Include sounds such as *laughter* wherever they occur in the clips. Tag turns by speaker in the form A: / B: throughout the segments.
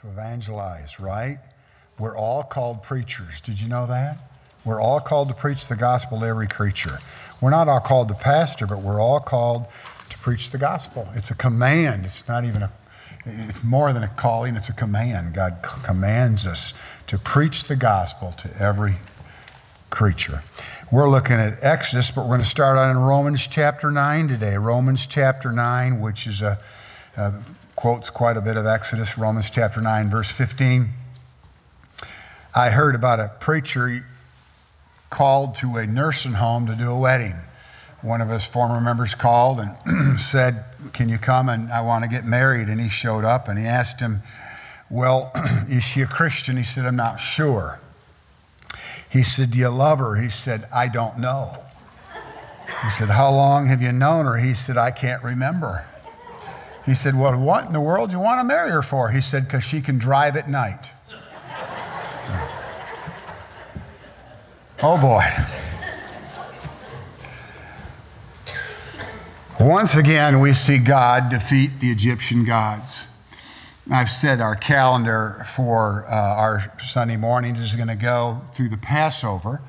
A: to evangelize, right? We're all called preachers. Did you know that? We're all called to preach the gospel to every creature. We're not all called to pastor, but we're all called to preach the gospel. It's a command. It's not even a it's more than a calling, it's a command. God c- commands us to preach the gospel to every creature. We're looking at Exodus, but we're going to start out in Romans chapter 9 today. Romans chapter 9, which is a, a quotes quite a bit of Exodus. Romans chapter 9, verse 15. I heard about a preacher called to a nursing home to do a wedding. One of his former members called and *clears throat* said, Can you come? And I want to get married. And he showed up and he asked him, Well, *clears throat* is she a Christian? He said, I'm not sure. He said, Do you love her? He said, I don't know. He said, How long have you known her? He said, I can't remember. He said, Well, what in the world do you want to marry her for? He said, Because she can drive at night. Oh boy. Once again, we see God defeat the Egyptian gods. I've said our calendar for uh, our Sunday mornings is going to go through the Passover.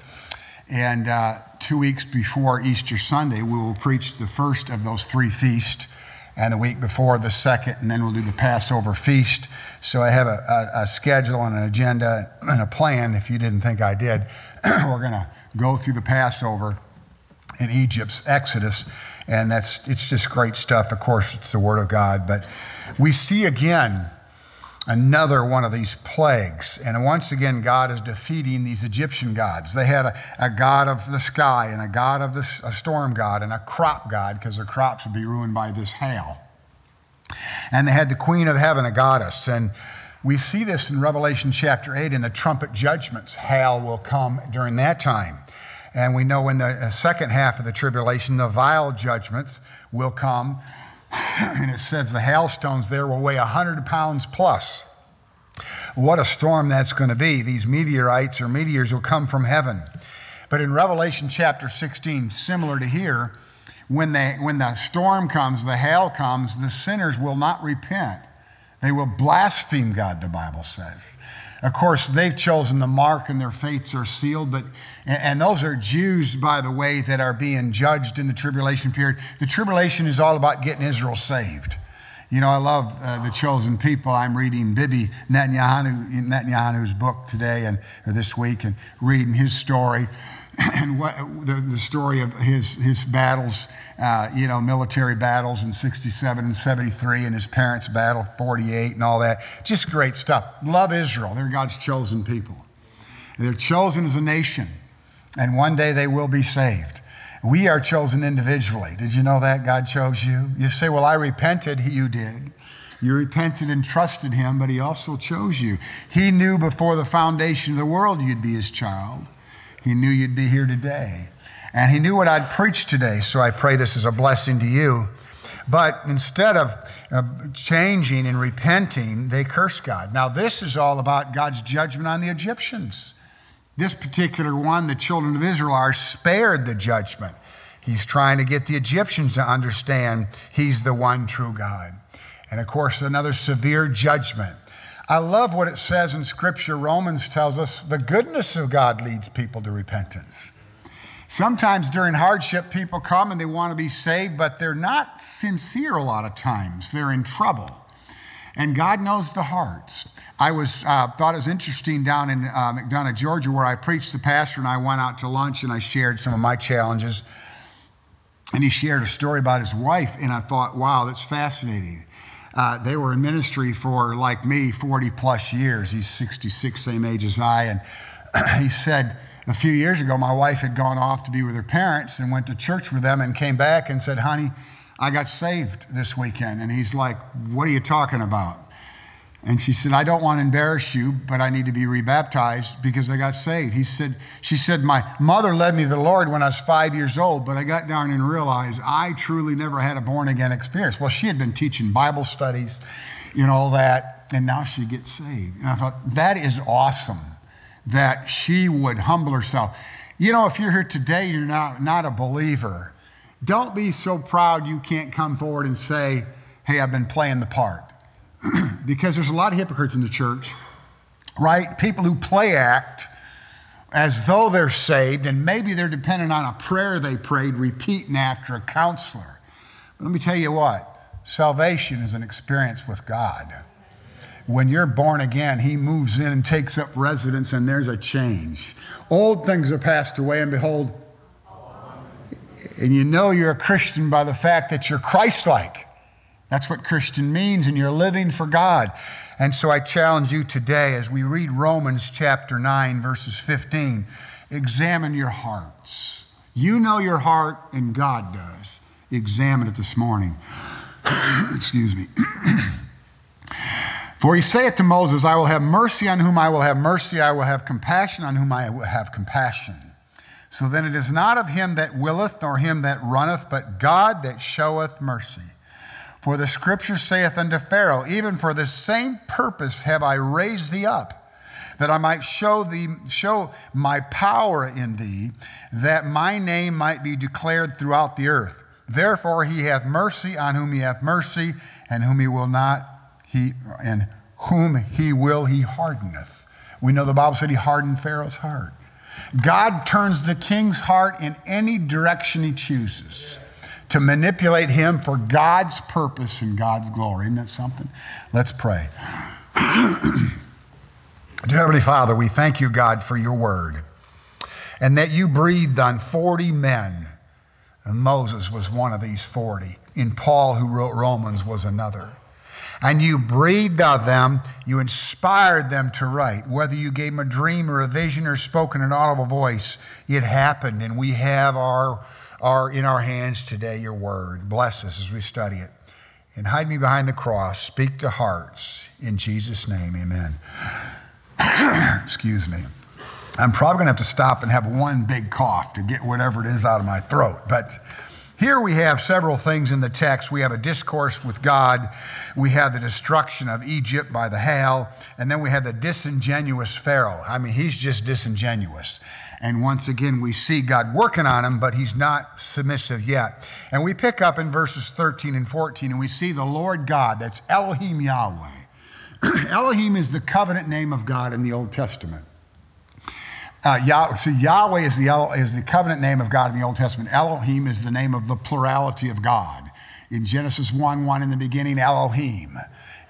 A: And uh, two weeks before Easter Sunday, we will preach the first of those three feasts, and the week before the second, and then we'll do the Passover feast. So I have a, a, a schedule and an agenda and a plan, if you didn't think I did. *clears throat* We're going to go through the Passover in Egypt's Exodus, and that's it's just great stuff. Of course, it's the Word of God, but we see again another one of these plagues, and once again, God is defeating these Egyptian gods. They had a, a god of the sky, and a god of the a storm god, and a crop god, because the crops would be ruined by this hail. And they had the queen of heaven, a goddess, and we see this in Revelation chapter 8 in the trumpet judgments. Hail will come during that time. And we know in the uh, second half of the tribulation, the vial judgments will come. *laughs* And it says the hailstones there will weigh 100 pounds plus. What a storm that's going to be. These meteorites or meteors will come from heaven. But in Revelation chapter 16, similar to here, when, they, when the storm comes, the hail comes, the sinners will not repent. They will blaspheme God, the Bible says. Of course, they've chosen the mark and their fates are sealed, but and those are Jews, by the way, that are being judged in the tribulation period. The tribulation is all about getting Israel saved. You know, I love uh, the chosen people. I'm reading Bibi Netanyahu, Netanyahu's book today and or this week, and reading his story and what the, the story of his his battles uh, you know, military battles in 67 and 73 and his parents' battle 48 and all that. Just great stuff. Love Israel. They're God's chosen people. They're chosen as a nation, and one day they will be saved. We are chosen individually. Did you know that? God chose you. You say, Well, I repented. You did. You repented and trusted him, but he also chose you. He knew before the foundation of the world you'd be his child. He knew you'd be here today. And he knew what I'd preach today, so I pray this is a blessing to you. But instead of uh, changing and repenting, they curse God. Now, this is all about God's judgment on the Egyptians. This particular one, the children of Israel are spared the judgment. He's trying to get the Egyptians to understand he's the one true God. And of course, another severe judgment. I love what it says in Scripture. Romans tells us the goodness of God leads people to repentance. Sometimes during hardship, people come and they want to be saved, but they're not sincere a lot of times. They're in trouble. And God knows the hearts. I was uh, thought it was interesting down in uh, McDonough, Georgia, where I preached. The pastor and I went out to lunch, and I shared some of my challenges. And he shared a story about his wife, and I thought, wow, that's fascinating. Uh, they were in ministry for, like me, 40 plus years. He's 66, same age as I. And *clears throat* he said, a few years ago, my wife had gone off to be with her parents and went to church with them and came back and said, Honey, I got saved this weekend. And he's like, What are you talking about? And she said, I don't want to embarrass you, but I need to be rebaptized because I got saved. He said, She said, My mother led me to the Lord when I was five years old, but I got down and realized I truly never had a born again experience. Well, she had been teaching Bible studies, and all that, and now she gets saved. And I thought, That is awesome that she would humble herself. You know, if you're here today you're not, not a believer, don't be so proud you can't come forward and say, Hey, I've been playing the part. *clears throat* because there's a lot of hypocrites in the church, right? People who play act as though they're saved, and maybe they're dependent on a prayer they prayed, repeating after a counselor. But let me tell you what salvation is an experience with God. When you're born again, He moves in and takes up residence, and there's a change. Old things are passed away, and behold, and you know you're a Christian by the fact that you're Christ like. That's what Christian means, and you're living for God. And so I challenge you today as we read Romans chapter 9, verses 15, examine your hearts. You know your heart, and God does. Examine it this morning. *coughs* Excuse me. For he saith to Moses, I will have mercy on whom I will have mercy, I will have compassion on whom I will have compassion. So then it is not of him that willeth, nor him that runneth, but God that showeth mercy. For the scripture saith unto Pharaoh, Even for the same purpose have I raised thee up, that I might show thee, show my power in thee, that my name might be declared throughout the earth. Therefore he hath mercy on whom he hath mercy, and whom he will not, he and whom he will he hardeneth. We know the Bible said he hardened Pharaoh's heart. God turns the king's heart in any direction he chooses to manipulate him for God's purpose and God's glory. Isn't that something? Let's pray. *clears throat* Dear Heavenly Father, we thank you, God, for your word and that you breathed on 40 men. And Moses was one of these 40. And Paul, who wrote Romans, was another. And you breathed on them, you inspired them to write. Whether you gave them a dream or a vision or spoken an audible voice, it happened. And we have our are in our hands today your word. Bless us as we study it. And hide me behind the cross. Speak to hearts. In Jesus' name, amen. *clears throat* Excuse me. I'm probably going to have to stop and have one big cough to get whatever it is out of my throat. But here we have several things in the text. We have a discourse with God, we have the destruction of Egypt by the hail, and then we have the disingenuous Pharaoh. I mean, he's just disingenuous. And once again, we see God working on him, but he's not submissive yet. And we pick up in verses 13 and 14, and we see the Lord God, that's Elohim Yahweh. *clears throat* Elohim is the covenant name of God in the Old Testament. Uh, Yah- so Yahweh is the, is the covenant name of God in the Old Testament. Elohim is the name of the plurality of God. In Genesis 1 1, in the beginning, Elohim.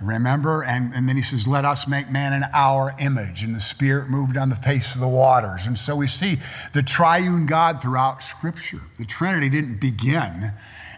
A: Remember? And, and then he says, Let us make man in our image. And the Spirit moved on the face of the waters. And so we see the triune God throughout Scripture. The Trinity didn't begin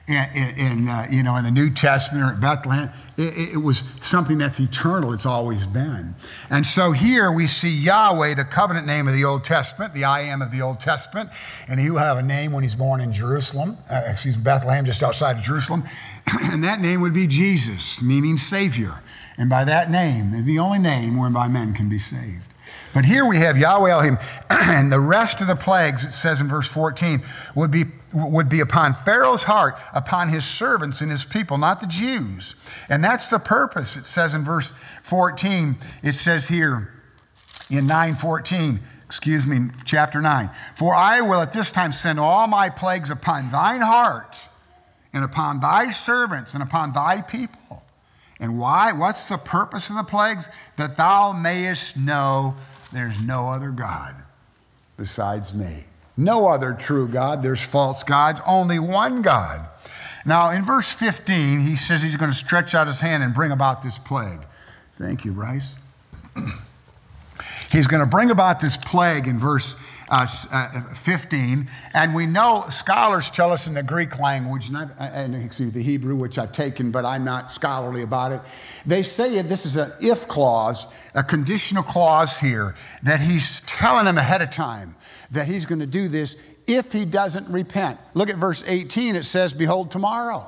A: in, uh, you know, in the New Testament or at Bethlehem. It, it, was something that's eternal. It's always been. And so here we see Yahweh, the covenant name of the Old Testament, the I am of the Old Testament, and he will have a name when he's born in Jerusalem, uh, excuse me, Bethlehem, just outside of Jerusalem. *clears throat* and that name would be Jesus, meaning Savior. And by that name, the only name whereby men can be saved. But here we have Yahweh Elohim, *clears throat* and the rest of the plagues, it says in verse 14, would be, would be upon Pharaoh's heart, upon his servants and his people, not the Jews. And that's the purpose. It says in verse 14, it says here in 914, excuse me, chapter 9, For I will at this time send all my plagues upon thine heart, and upon thy servants, and upon thy people. And why? What's the purpose of the plagues? That thou mayest know there's no other God besides me. No other true God. There's false gods, only one God. Now, in verse 15, he says he's going to stretch out his hand and bring about this plague. Thank you, Bryce. *clears throat* he's going to bring about this plague in verse uh, uh, 15. And we know scholars tell us in the Greek language, and, uh, and excuse the Hebrew, which I've taken, but I'm not scholarly about it. They say this is an if clause, a conditional clause here, that he's telling them ahead of time that he's going to do this if he doesn't repent. Look at verse 18, it says, Behold, tomorrow.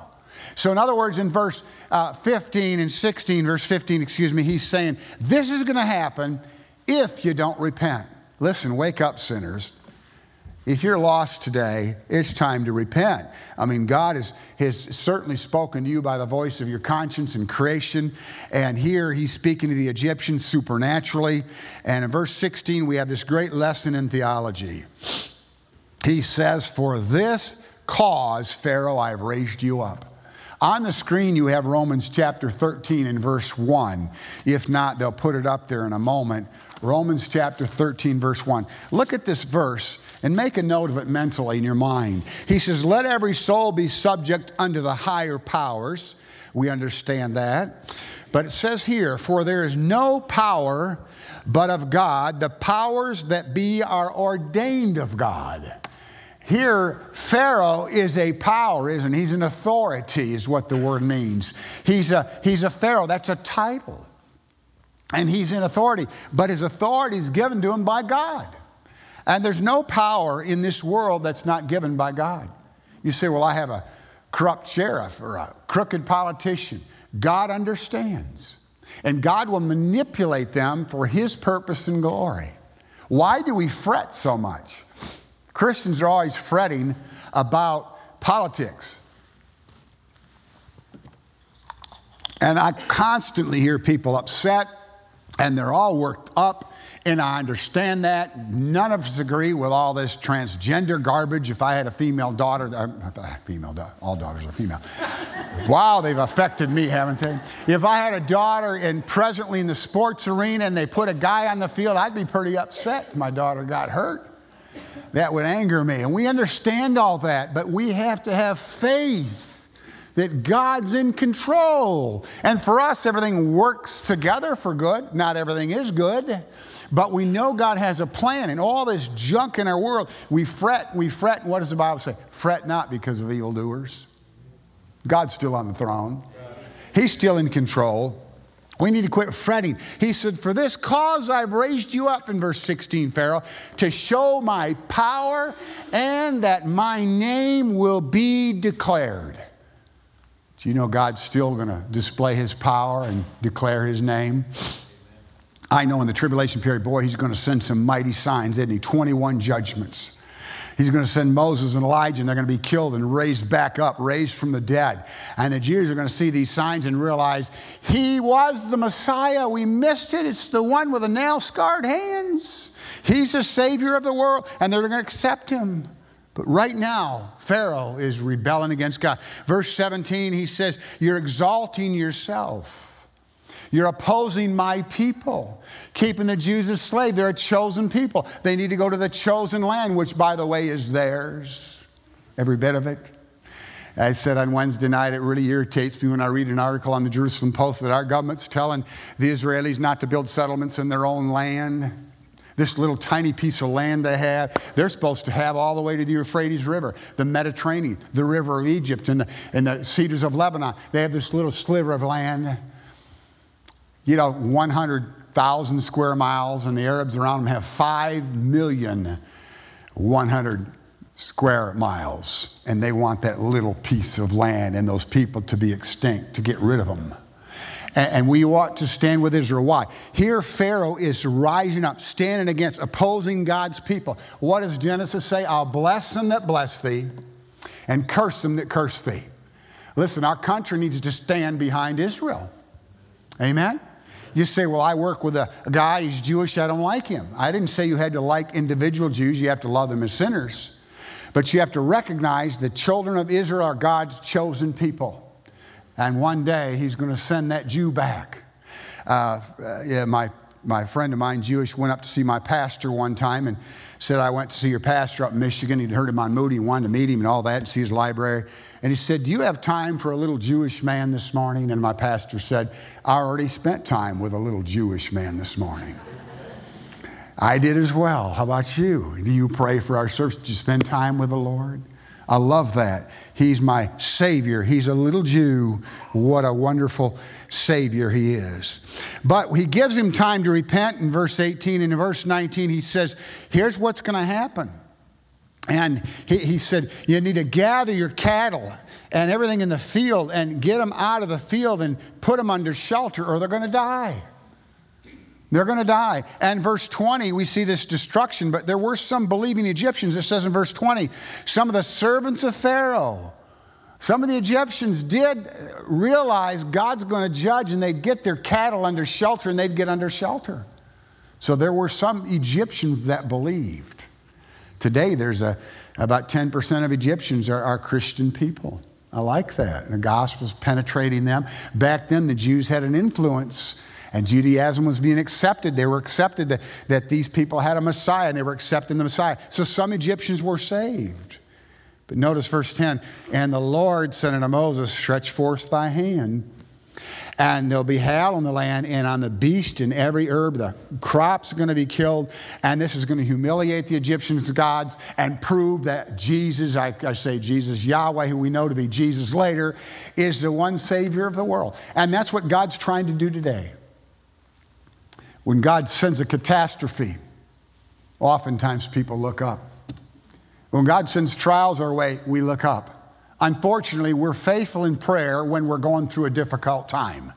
A: So, in other words, in verse uh, 15 and 16, verse 15, excuse me, he's saying, This is going to happen if you don't repent. Listen, wake up, sinners. If you're lost today, it's time to repent. I mean, God has, has certainly spoken to you by the voice of your conscience and creation. And here he's speaking to the Egyptians supernaturally. And in verse 16, we have this great lesson in theology. He says, For this cause, Pharaoh, I've raised you up. On the screen, you have Romans chapter 13 and verse 1. If not, they'll put it up there in a moment. Romans chapter 13, verse 1. Look at this verse and make a note of it mentally in your mind. He says, Let every soul be subject unto the higher powers. We understand that. But it says here, For there is no power but of God. The powers that be are ordained of God. Here, Pharaoh is a power, isn't he? He's an authority, is what the word means. He's a, he's a Pharaoh, that's a title. And he's in authority, but his authority is given to him by God. And there's no power in this world that's not given by God. You say, Well, I have a corrupt sheriff or a crooked politician. God understands. And God will manipulate them for his purpose and glory. Why do we fret so much? Christians are always fretting about politics. And I constantly hear people upset and they're all worked up. And I understand that. None of us agree with all this transgender garbage. If I had a female daughter, uh, female all daughters are female. *laughs* wow, they've affected me, haven't they? If I had a daughter and presently in the sports arena and they put a guy on the field, I'd be pretty upset if my daughter got hurt. That would anger me. And we understand all that, but we have to have faith that God's in control. And for us, everything works together for good. Not everything is good. But we know God has a plan, and all this junk in our world, we fret, we fret. What does the Bible say? Fret not because of evildoers. God's still on the throne, He's still in control. We need to quit fretting. He said, For this cause I've raised you up in verse 16, Pharaoh, to show my power and that my name will be declared. Do you know God's still going to display his power and declare his name? I know in the tribulation period, boy, he's going to send some mighty signs, isn't he? 21 judgments. He's going to send Moses and Elijah, and they're going to be killed and raised back up, raised from the dead. And the Jews are going to see these signs and realize he was the Messiah. We missed it. It's the one with the nail scarred hands. He's the Savior of the world, and they're going to accept him. But right now, Pharaoh is rebelling against God. Verse 17, he says, You're exalting yourself. You're opposing my people, keeping the Jews as slaves. They're a chosen people. They need to go to the chosen land, which, by the way, is theirs. Every bit of it. I said on Wednesday night, it really irritates me when I read an article on the Jerusalem Post that our government's telling the Israelis not to build settlements in their own land. This little tiny piece of land they have, they're supposed to have all the way to the Euphrates River, the Mediterranean, the river of Egypt, and the, and the cedars of Lebanon. They have this little sliver of land you know, 100,000 square miles, and the Arabs around them have 5 million 100 square miles. And they want that little piece of land and those people to be extinct, to get rid of them. And, we ought to stand with Israel. Why? Here, Pharaoh is rising up, standing against, opposing God's people. What does Genesis say? I'll bless them that bless thee, and curse them that curse thee. Listen, our country needs to stand behind Israel. Amen? You say, Well, I work with a, a guy, he's Jewish, I don't like him. I didn't say you had to like individual Jews, you have to love them as sinners. But you have to recognize the children of Israel are God's chosen people. And one day he's going to send that Jew back. Uh, uh, yeah, my, my friend of mine, Jewish, went up to see my pastor one time and said, I went to see your pastor up in Michigan. He'd heard him on Moody wanted to meet him and all that and see his library. And he said, Do you have time for a little Jewish man this morning? And my pastor said, I already spent time with a little Jewish man this morning. I did as well. How about you? Do you pray for our service? Do you spend time with the Lord? I love that. He's my Savior. He's a little Jew. What a wonderful Savior he is. But he gives him time to repent in verse 18. And in verse 19, he says, Here's what's going to happen. And he, he said, You need to gather your cattle and everything in the field and get them out of the field and put them under shelter or they're going to die. They're going to die. And verse 20, we see this destruction, but there were some believing Egyptians. It says in verse 20, some of the servants of Pharaoh, some of the Egyptians did realize God's going to judge and they'd get their cattle under shelter and they'd get under shelter. So there were some Egyptians that believed. Today, there's a, about 10% of Egyptians are, are Christian people. I like that. The gospel's penetrating them. Back then, the Jews had an influence, and Judaism was being accepted. They were accepted that, that these people had a Messiah, and they were accepting the Messiah. So some Egyptians were saved. But notice verse 10 And the Lord said unto Moses, Stretch forth thy hand and there'll be hail on the land and on the beast and every herb. The crops are going to be killed. And this is going to humiliate the Egyptians' gods and prove that Jesus, I, I say Jesus, Yahweh, who we know to be Jesus later, is the one Savior of the world. And that's what God's trying to do today. When God sends a catastrophe, oftentimes people look up. When God sends trials our way, we look up. Unfortunately, we're faithful in prayer when we're going through a difficult time.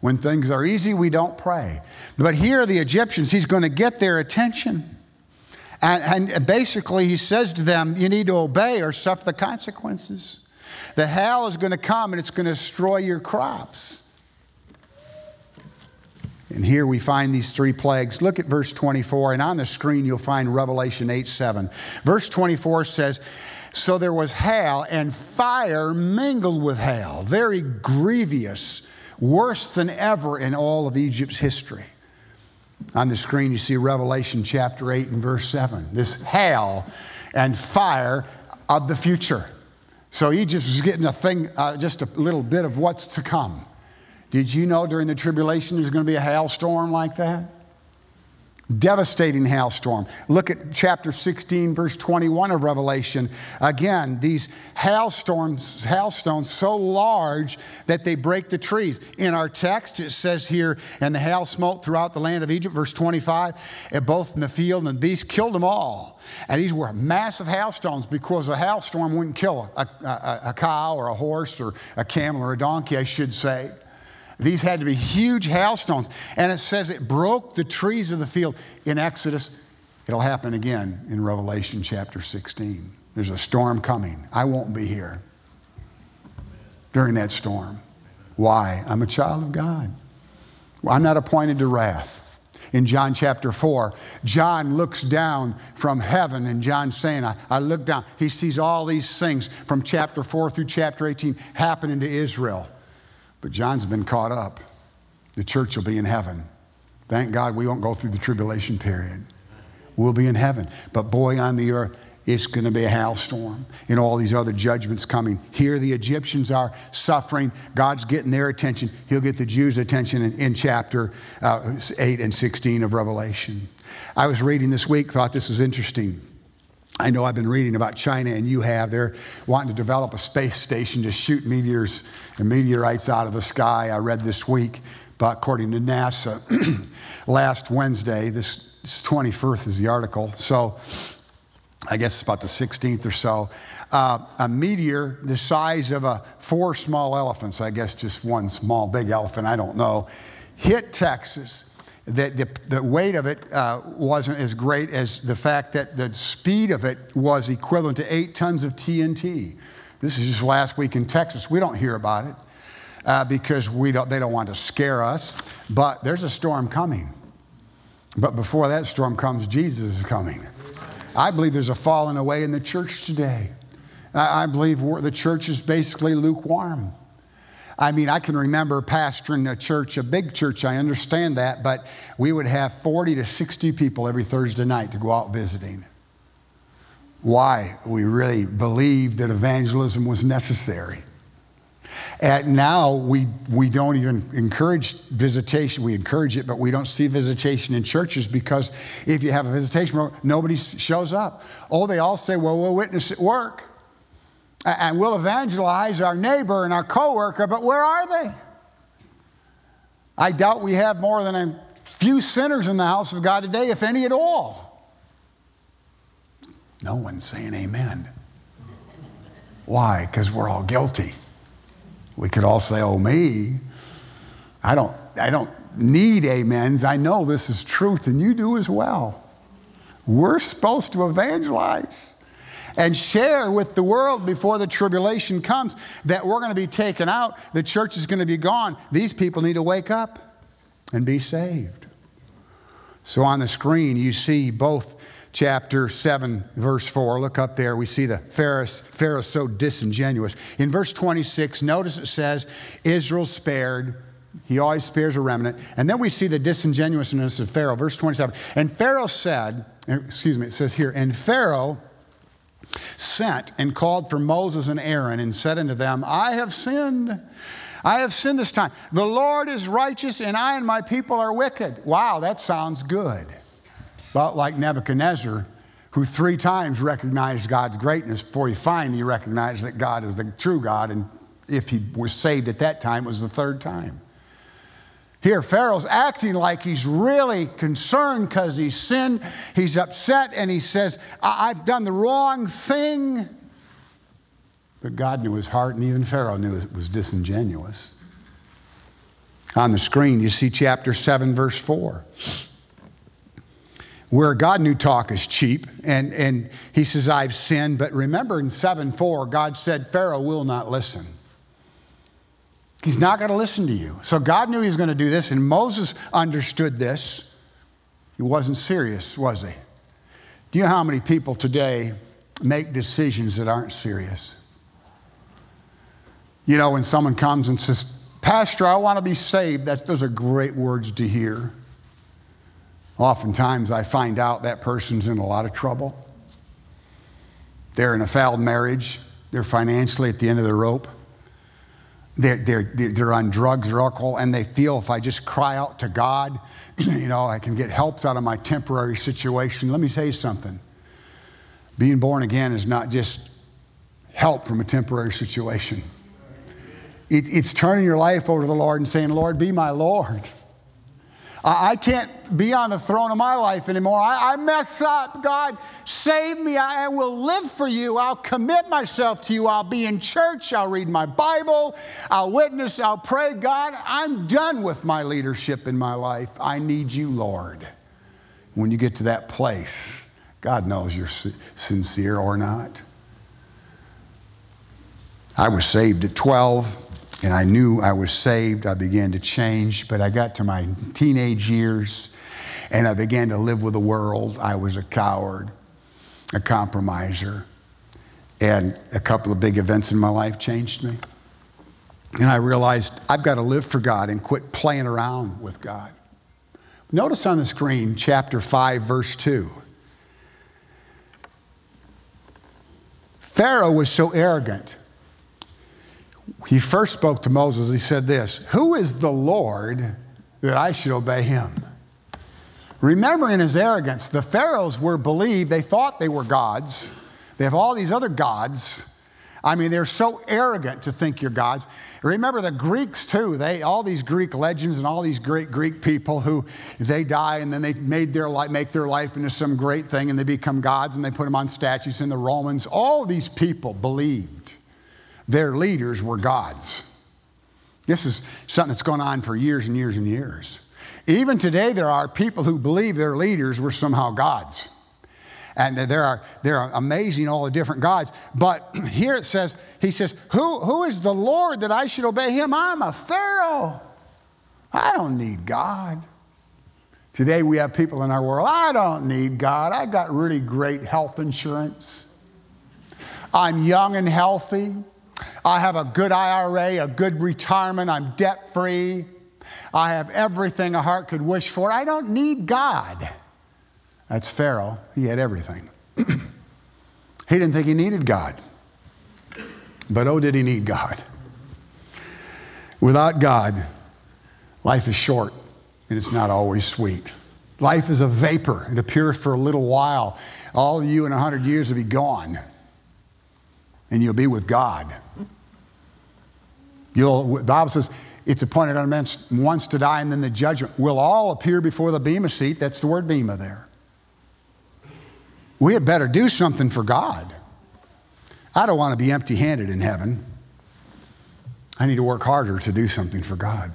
A: When things are easy, we don't pray. But here, the Egyptians, he's going to get their attention. And, and, basically, he says to them, You need to obey or suffer the consequences. The hail is going to come and it's going to destroy your crops. And here we find these three plagues. Look at verse 24, and on the screen you'll find Revelation 8 7. Verse 24 says, so there was hail and fire mingled with hail, very grievous, worse than ever in all of Egypt's history. On the screen, you see Revelation chapter 8 and verse 7. This hail and fire of the future. So Egypt is getting a thing, uh, just a little bit of what's to come. Did you know during the tribulation there's going to be a hailstorm like that? Devastating hailstorm. Look at chapter 16, verse 21 of Revelation. Again, these hailstorms, hailstones so large that they break the trees. In our text, it says here, and the hail smote throughout the land of Egypt, verse 25, and both in the field and the beast, killed them all. And these were massive hailstones because a hailstorm wouldn't kill a, a, a cow or a horse or a camel or a donkey, I should say. These had to be huge hailstones. And it says it broke the trees of the field in Exodus. It'll happen again in Revelation chapter 16. There's a storm coming. I won't be here during that storm. Why? I'm a child of God. I'm not appointed to wrath. In John chapter 4, John looks down from heaven, and John's saying, I, I look down. He sees all these things from chapter 4 through chapter 18 happening to Israel. But John's been caught up. The church will be in heaven. Thank God we won't go through the tribulation period. We'll be in heaven. But boy, on the earth, it's going to be a hailstorm and all these other judgments coming. Here, the Egyptians are suffering. God's getting their attention. He'll get the Jews' attention in, in chapter uh, 8 and 16 of Revelation. I was reading this week, thought this was interesting. I know I've been reading about China, and you have. They're wanting to develop a space station to shoot meteors and meteorites out of the sky. I read this week, but according to NASA, *clears throat* last Wednesday, this 21st is the article, so I guess it's about the 16th or so, uh, a meteor the size of a four small elephants, I guess just one small big elephant, I don't know, hit Texas the, the, the weight of it uh, wasn't as great as the fact that the speed of it was equivalent to eight tons of TNT. This is just last week in Texas. We don't hear about it uh, because we don't, they don't want to scare us, but there's a storm coming. But before that storm comes, Jesus is coming. I believe there's a falling away in the church today. I, I believe the church is basically lukewarm. I mean, I can remember pastoring a church, a big church, I understand that, but we would have 40 to 60 people every Thursday night to go out visiting. Why? We really believed that evangelism was necessary. And now we, we don't even encourage visitation. We encourage it, but we don't see visitation in churches because if you have a visitation, nobody shows up. Oh, they all say, well, we'll witness at work and we'll evangelize our neighbor and our coworker, but where are they? I doubt we have more than a few sinners in the house of God today, if any at all. No one's saying amen. Why? Because we're all guilty. We could all say, oh, me. I don't, I don't need amens. I know this is truth, and you do as well. We're supposed to evangelize and share with the world before the tribulation comes that we're going to be taken out, the church is going to be gone. These people need to wake up and be saved. So on the screen, you see both chapter 7, verse 4. Look up there. We see the Pharaoh, Pharaoh so disingenuous. In verse 26, notice it says, Israel spared. He always spares a remnant. And then we see the disingenuousness of Pharaoh. Verse 27. And Pharaoh said, excuse me, it says here, and Pharaoh sent and called for Moses and Aaron and said unto them, I have sinned. I have sinned this time. The Lord is righteous, and I and my people are wicked. Wow, that sounds good. About like Nebuchadnezzar, who three times recognized God's greatness before he finally recognized that God is the true God. And if he was saved at that time, it was the third time. Here, Pharaoh's acting like he's really concerned because he's sinned. He's upset and he says, I've done the wrong thing. But God knew his heart, and even Pharaoh knew it was disingenuous. On the screen, you see chapter 7, verse 4, where God knew talk is cheap. And, and he says, I've sinned. But remember in 7 4, God said, Pharaoh will not listen. He's not going to listen to you. So God knew he was going to do this, and Moses understood this. He wasn't serious, was he? Do you know how many people today make decisions that aren't serious? You know, when someone comes and says, Pastor, I want to be saved, those are great words to hear. Oftentimes, I find out that person's in a lot of trouble. They're in a failed marriage, they're financially at the end of the rope they're, they're, they're on drugs or alcohol, and they feel if I just cry out to God, *clears throat* you know, I can get helped out of my temporary situation. Let me tell you something. Being born again is not just help from a temporary situation. It, it's turning your life over to the Lord and saying, Lord, be my Lord. I can't be on the throne of my life anymore. I, I mess up. God, save me. I, I, will live for you. I'll commit myself to you. I'll be in church. I'll read my Bible. I'll witness. I'll pray. God, I'm done with my leadership in my life. I need you, Lord. When you get to that place, God knows you're sincere or not. I was saved at 12 and I knew I was saved. I began to change, but I got to my teenage years and I began to live with the world. I was a coward, a compromiser, and a couple of big events in my life changed me. And I realized I've got to live for God and quit playing around with God. Notice on the screen, chapter 5, verse 2. Pharaoh was so arrogant he first spoke to Moses. He said this Who is the Lord that I should obey him? Remember, in his arrogance, the pharaohs were believed, they thought they were gods. They have all these other gods. I mean, they're so arrogant to think you're gods. Remember the Greeks too. They all these Greek legends and all these great Greek people who they die and then they made their life, make their life into some great thing and they become gods and they put them on statues. And the Romans, all these people believed their leaders were gods. This is something that's gone on for years and years and years. Even today, there are people who believe their leaders were somehow gods. And there are, there are amazing, all the different gods. But *clears throat* here it says, He says, who, who is the Lord that I should obey him? I'm a Pharaoh. I don't need God. Today, we have people in our world, I don't need God. I got really great health insurance. I'm young and healthy. I have a good IRA, a good retirement. I'm debt free. I have everything a heart could wish for. I don't need God. That's Pharaoh. He had everything. *clears throat* he didn't think he needed God. But oh, did he need God. Without God, life is short and it's not always sweet. Life is a vapor. It appears for a little while. All you in a hundred years will be gone and you'll be with God. You'll, the Bible says it's appointed on men once to die and then the judgment. We'll all appear before the Bema seat. That's the word Bema there. We had better do something for God. I don't want to be empty handed in heaven. I need to work harder to do something for God.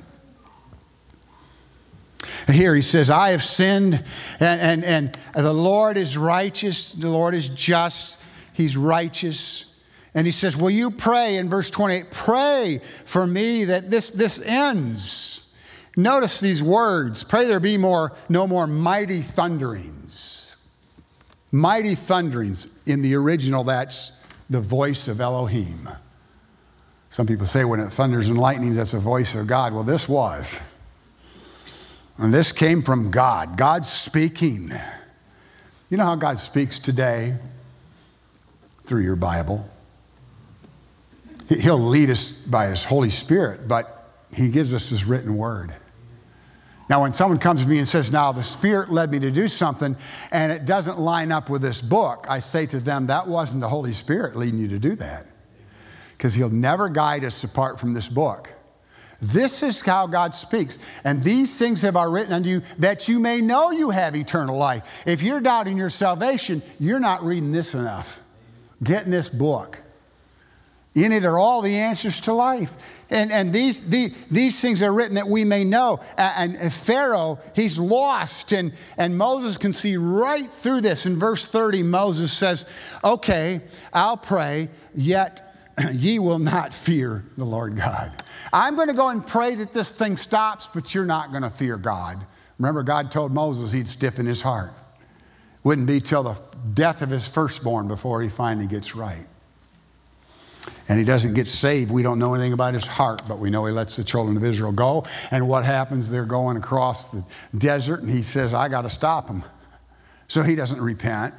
A: Here he says, I have sinned, and, and, and the Lord is righteous, the Lord is just, he's righteous. And he says, Will you pray in verse 28? Pray for me that this, this ends. Notice these words pray there be more, no more mighty thunderings. mighty thunderings. In the original, that's the voice of Elohim. Some people say when it thunders and lightnings, that's the voice of God. Well, this was. And this came from God. God speaking. You know how God speaks today? Through your Bible. He'll lead us by His Holy Spirit, but He gives us His written word. Now, when someone comes to me and says, Now the Spirit led me to do something and it doesn't line up with this book, I say to them, That wasn't the Holy Spirit leading you to do that. Because He'll never guide us apart from this book. This is how God speaks. And these things have I written unto you that you may know you have eternal life. If you're doubting your salvation, you're not reading this enough. Get in this book. In it are all the answers to life. And, and these, the, these things are written that we may know. And, and Pharaoh, he's lost, and, and Moses can see right through this. In verse 30, Moses says, Okay, I'll pray, yet *clears throat* ye will not fear the Lord God. I'm going to go and pray that this thing stops, but you're not going to fear God. Remember, God told Moses he'd stiffen his heart. Wouldn't be till the death of his firstborn before he finally gets right. And he doesn't get saved. We don't know anything about his heart, but we know he lets the children of Israel go. And what happens? They're going across the desert, and he says, I got to stop them. So he doesn't repent.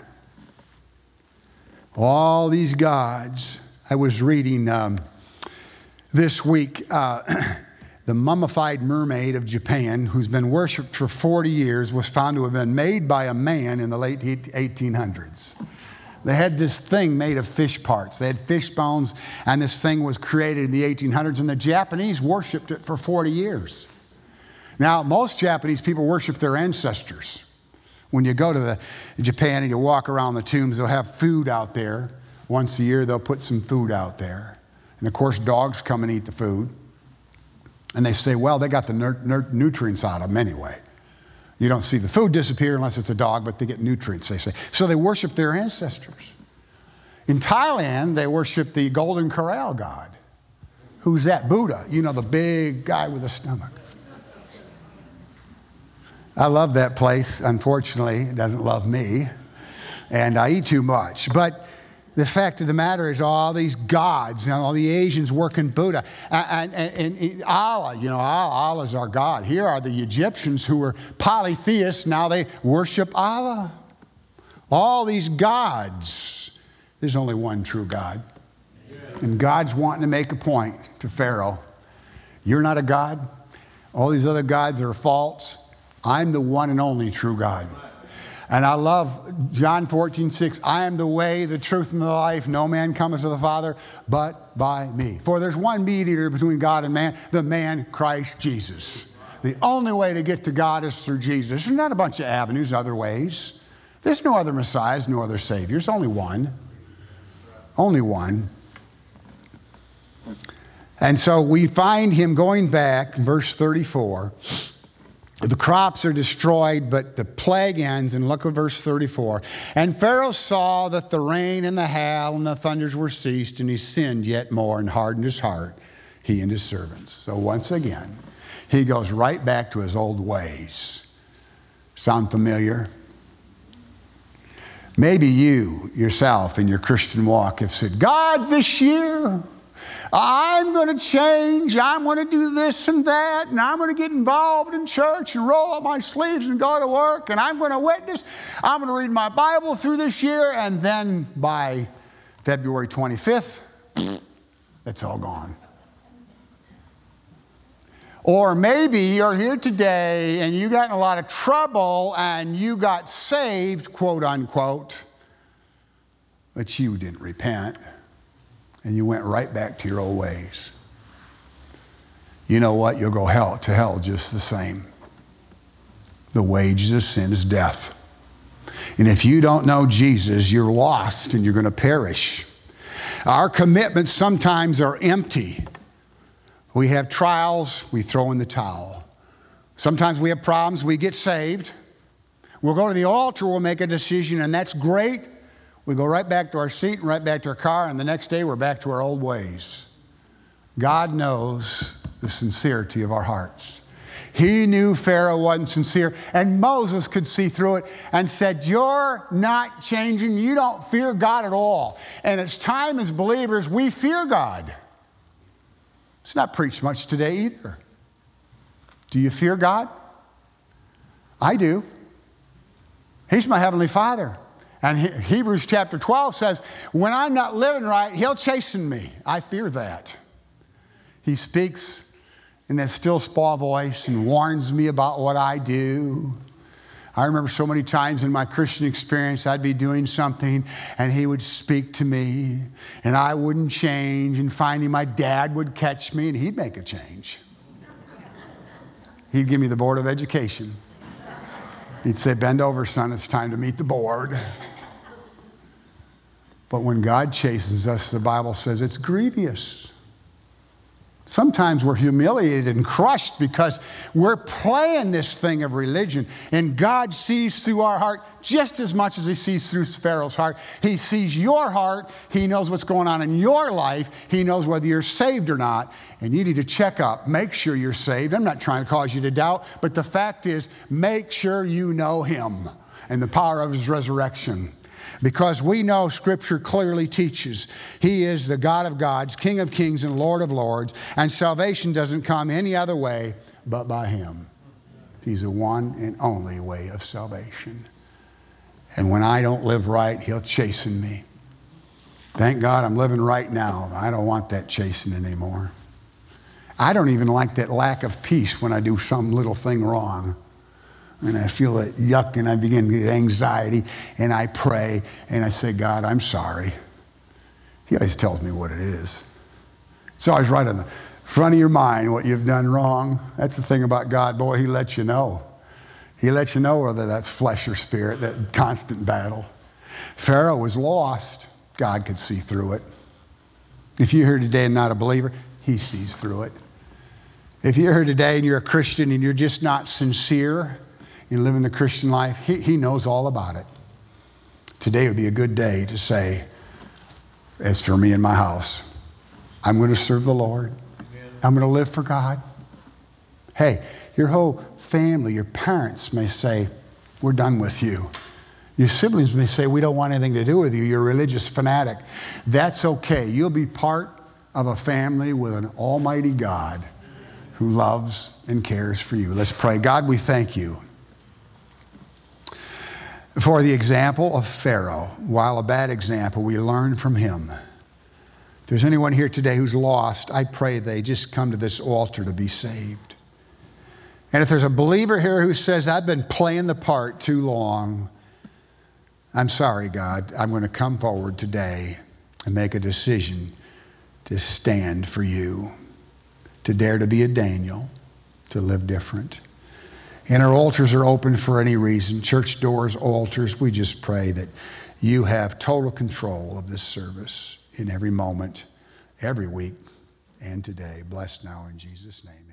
A: All these gods. I was reading um, this week uh, *clears throat* the mummified mermaid of Japan, who's been worshipped for 40 years, was found to have been made by a man in the late 1800s. They had this thing made of fish parts. They had fish bones, and this thing was created in the 1800s, and the Japanese worshiped it for 40 years. Now, most Japanese people worship their ancestors. When you go to the Japan and you walk around the tombs, they'll have food out there. Once a year, they'll put some food out there. And of course, dogs come and eat the food. And they say, well, they got the nutrients out of them anyway. You don't see the food disappear unless it's a dog, but they get nutrients, they say. So they worship their ancestors. In Thailand, they worship the Golden Corral god. Who's that? Buddha. You know, the big guy with a stomach. I love that place. Unfortunately, it doesn't love me. And I eat too much. But the fact of the matter is, all these gods, know, all the Asians working Buddha, and, and, and, Allah, you know, Allah is our God. Here are the Egyptians who were polytheists, now they worship Allah. All these gods, there's only one true God. And God's wanting to make a point to Pharaoh You're not a God. All these other gods are false. I'm the one and only true God. And I love John 14, 6. I am the way, the truth, and the life. No man cometh to the Father but by me. For there's one mediator between God and man, the man Christ Jesus. The only way to get to God is through Jesus. There's not a bunch of avenues, other ways. There's no other Messiahs, no other Saviors, only one. Only one. And so we find him going back, verse 34 the crops are destroyed, but the plague ends. And look at verse 34. And Pharaoh saw that the rain and the hail and the thunders were ceased, and he sinned yet more and hardened his heart, he and his servants. So once again, he goes right back to his old ways. Sound familiar? Maybe you yourself in your Christian walk have said, God, this year, I'm going to change. I'm going to do this and that. And I'm going to get involved in church and roll up my sleeves and go to work. And I'm going to witness. I'm going to read my Bible through this year. And then by February 25th, *sniffs* it's all gone. Or maybe you're here today and you got in a lot of trouble and you got saved, quote unquote, but you didn't repent and you went right back to your old ways. You know what? You'll go hell to hell just the same. The wages of sin is death. And if you don't know Jesus, you're lost and you're going to perish. Our commitments sometimes are empty. We have trials, we throw in the towel. Sometimes we have problems, we get saved. We'll go to the altar, we'll make a decision, and that's great. We go right back to our seat and right back to our car, and the next day we're back to our old ways. God knows the sincerity of our hearts. He knew Pharaoh wasn't sincere, and Moses could see through it and said, You're not changing. You don't fear God at all. And it's time as believers we fear God. It's not preached much today either. Do you fear God? I do. He's my Heavenly Father. And Hebrews chapter 12 says, When I'm not living right, He'll chasten me. I fear that. He speaks in that still small voice and warns me about what I do. I remember so many times in my Christian experience, I'd be doing something and he would speak to me and I wouldn't change. And finally, my dad would catch me and he'd make a change. He'd give me the Board of Education. He'd say, Bend over, son, it's time to meet the board. But when God chases us, the Bible says it's grievous. Sometimes we're humiliated and crushed because we're playing this thing of religion. And God sees through our heart just as much as He sees through Pharaoh's heart. He sees your heart. He knows what's going on in your life. He knows whether you're saved or not. And you need to check up, make sure you're saved. I'm not trying to cause you to doubt, but the fact is, make sure you know Him and the power of His resurrection because we know Scripture clearly teaches He is the God of gods, King of kings, and Lord of lords, and salvation doesn't come any other way but by Him. He's the one and only way of salvation. And when I don't live right, He'll chasten me. Thank God I'm living right now. I don't want that chastening anymore. I don't even like that lack of peace when I do some little thing wrong and I feel that yuck and I begin to get anxiety and I pray and I say, God, I'm sorry. He always tells me what it is. It's always right on the front of your mind what you've done wrong. That's the thing about God, boy, He lets you know. He lets you know whether that's flesh or spirit, that constant battle. Pharaoh was lost. God could see through it. If you're here today and not a believer, He sees through it. If you're here today and you're a Christian and you're just not sincere, in living the Christian life, he, he knows all about it. Today would be a good day to say, as for me and my house, I'm going to serve the Lord. I'm going to live for God. Hey, your whole family, your parents may say, We're done with you. Your siblings may say, We don't want anything to do with you. You're a religious fanatic. That's okay. You'll be part of a family with an almighty God who loves and cares for you. Let's pray. God, we thank you for the example of Pharaoh, while a bad example, we learn from him. If there's anyone here today who's lost, I pray they just come to this altar to be saved. And if there's a believer here who says, I've been playing the part too long, I'm sorry, God. I'm going to come forward today and make a decision to stand for you, to dare to be a Daniel, to live different. And our altars are open for any reason church doors, altars. We just pray that you have total control of this service in every moment, every week, and today. Blessed now in Jesus' name.